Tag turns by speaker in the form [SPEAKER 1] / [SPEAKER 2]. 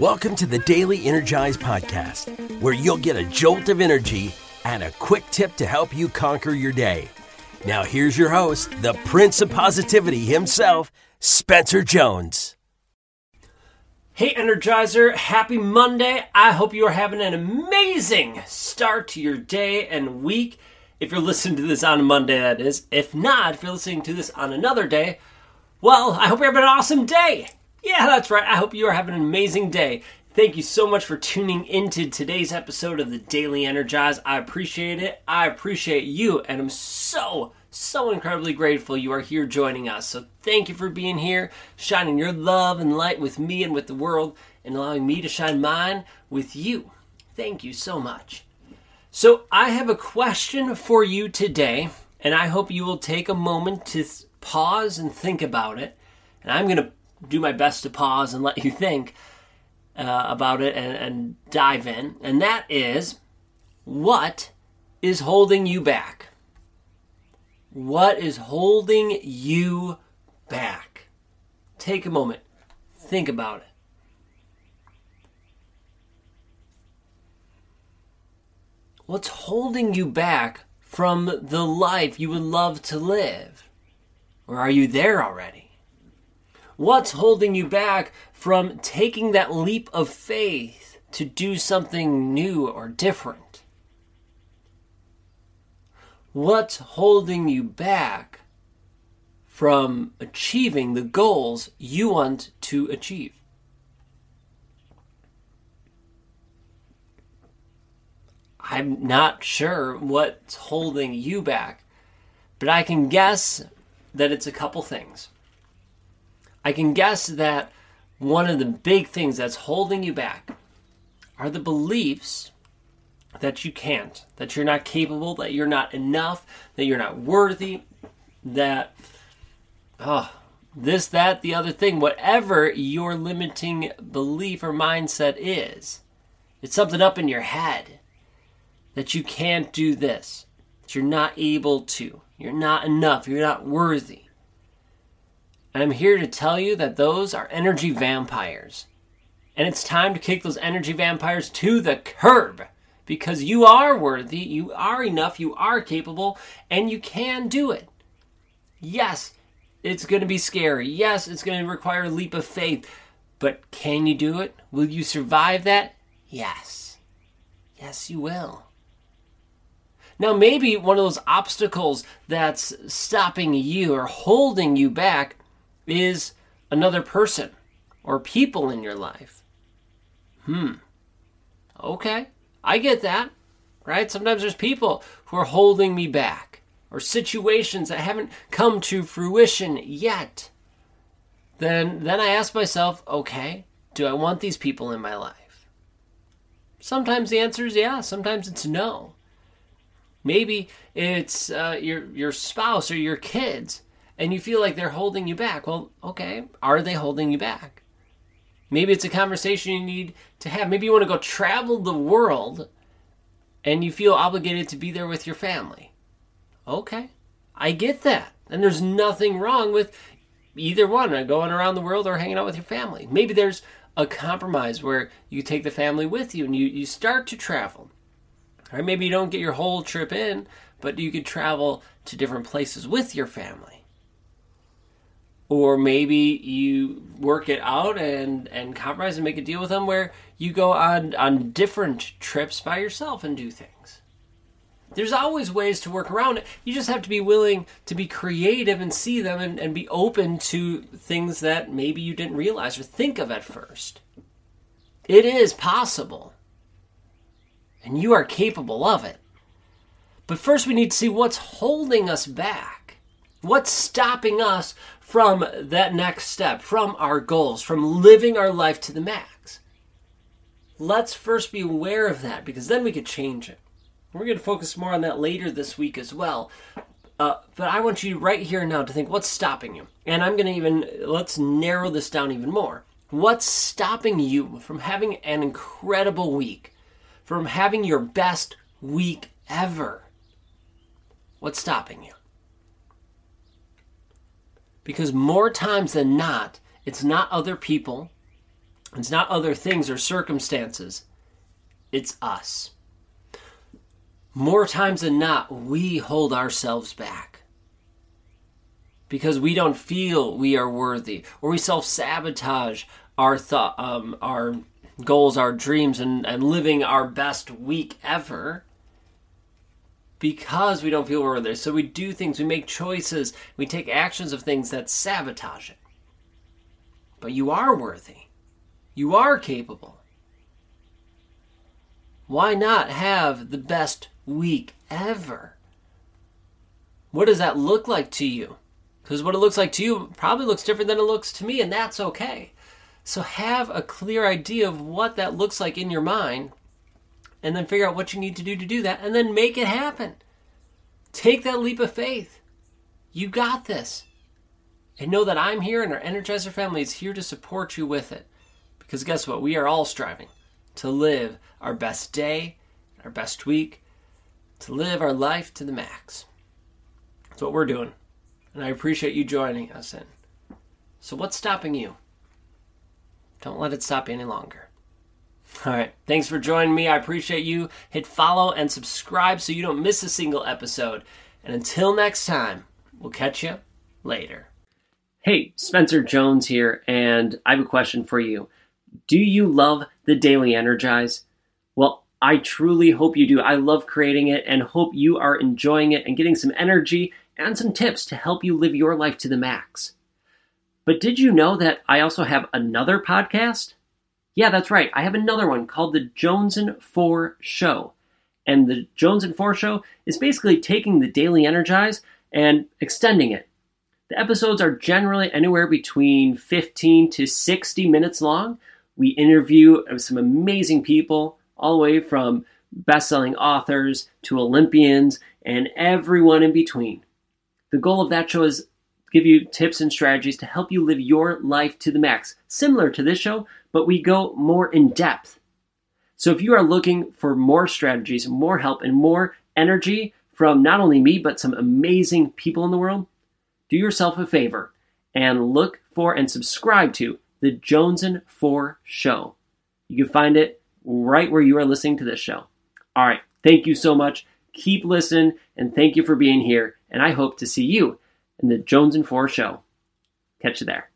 [SPEAKER 1] Welcome to the Daily Energize Podcast, where you'll get a jolt of energy and a quick tip to help you conquer your day. Now, here's your host, the Prince of Positivity himself, Spencer Jones.
[SPEAKER 2] Hey, Energizer, happy Monday. I hope you are having an amazing start to your day and week. If you're listening to this on a Monday, that is. If not, if you're listening to this on another day, well, I hope you're having an awesome day. Yeah, that's right. I hope you are having an amazing day. Thank you so much for tuning into today's episode of the Daily Energize. I appreciate it. I appreciate you, and I'm so, so incredibly grateful you are here joining us. So thank you for being here, shining your love and light with me and with the world, and allowing me to shine mine with you. Thank you so much. So I have a question for you today, and I hope you will take a moment to pause and think about it. And I'm going to do my best to pause and let you think uh, about it and, and dive in. And that is what is holding you back? What is holding you back? Take a moment, think about it. What's holding you back from the life you would love to live? Or are you there already? What's holding you back from taking that leap of faith to do something new or different? What's holding you back from achieving the goals you want to achieve? I'm not sure what's holding you back, but I can guess that it's a couple things. I can guess that one of the big things that's holding you back are the beliefs that you can't, that you're not capable, that you're not enough, that you're not worthy, that, oh, this, that, the other thing, whatever your limiting belief or mindset is, it's something up in your head that you can't do this, that you're not able to, you're not enough, you're not worthy. And I'm here to tell you that those are energy vampires. And it's time to kick those energy vampires to the curb because you are worthy, you are enough, you are capable, and you can do it. Yes, it's going to be scary. Yes, it's going to require a leap of faith. But can you do it? Will you survive that? Yes. Yes, you will. Now, maybe one of those obstacles that's stopping you or holding you back is another person or people in your life. Hmm. Okay. I get that. Right? Sometimes there's people who are holding me back or situations that haven't come to fruition yet. Then then I ask myself, okay, do I want these people in my life? Sometimes the answer is yeah, sometimes it's no. Maybe it's uh, your your spouse or your kids, and you feel like they're holding you back. Well, okay, are they holding you back? Maybe it's a conversation you need to have. Maybe you want to go travel the world, and you feel obligated to be there with your family. Okay, I get that, and there's nothing wrong with either one, uh, going around the world or hanging out with your family. Maybe there's a compromise where you take the family with you and you, you start to travel or maybe you don't get your whole trip in, but you could travel to different places with your family. Or maybe you work it out and, and compromise and make a deal with them where you go on, on different trips by yourself and do things. There's always ways to work around it. You just have to be willing to be creative and see them and, and be open to things that maybe you didn't realize or think of at first. It is possible and you are capable of it. But first, we need to see what's holding us back. What's stopping us from that next step, from our goals, from living our life to the max? Let's first be aware of that because then we could change it. We're going to focus more on that later this week as well. Uh, but I want you right here now to think what's stopping you. And I'm going to even, let's narrow this down even more. What's stopping you from having an incredible week? from having your best week ever. What's stopping you? Because more times than not, it's not other people, It's not other things or circumstances, it's us. More times than not, we hold ourselves back because we don't feel we are worthy, or we self sabotage our thought, um, our goals, our dreams, and, and living our best week ever because we don't feel we're worthy. So we do things, we make choices, we take actions of things that sabotage it. But you are worthy. You are capable. Why not have the best week ever? What does that look like to you? Because what it looks like to you probably looks different than it looks to me, and that's okay. So have a clear idea of what that looks like in your mind, and then figure out what you need to do to do that, and then make it happen. Take that leap of faith. You got this. And know that I'm here and our Energizer family is here to support you with it. Because guess what? We are all striving to live our best day, our best week, to live our life to the max. That's what we're doing. And I appreciate you joining us in. So, what's stopping you? Don't let it stop you any longer. All right. Thanks for joining me. I appreciate you. Hit follow and subscribe so you don't miss a single episode. And until next time, we'll catch you later. Hey, Spencer Jones here, and I have a question for you. Do you love the Daily Energize? Well, I truly hope you do. I love creating it and hope you are enjoying it and getting some energy and some tips to help you live your life to the max. But did you know that I also have another podcast? Yeah, that's right. I have another one called The Jones and 4 Show. And The Jones and 4 Show is basically taking the Daily Energize and extending it. The episodes are generally anywhere between 15 to 60 minutes long. We interview some amazing people, all the way from best selling authors to Olympians and everyone in between. The goal of that show is give you tips and strategies to help you live your life to the max, similar to this show, but we go more in depth. So if you are looking for more strategies, more help, and more energy from not only me, but some amazing people in the world, do yourself a favor and look for and subscribe to the Jones and 4 Show. You can find it right where you are listening to this show. All right, thank you so much. Keep listening, and thank you for being here. And I hope to see you in the Jones and 4 Show. Catch you there.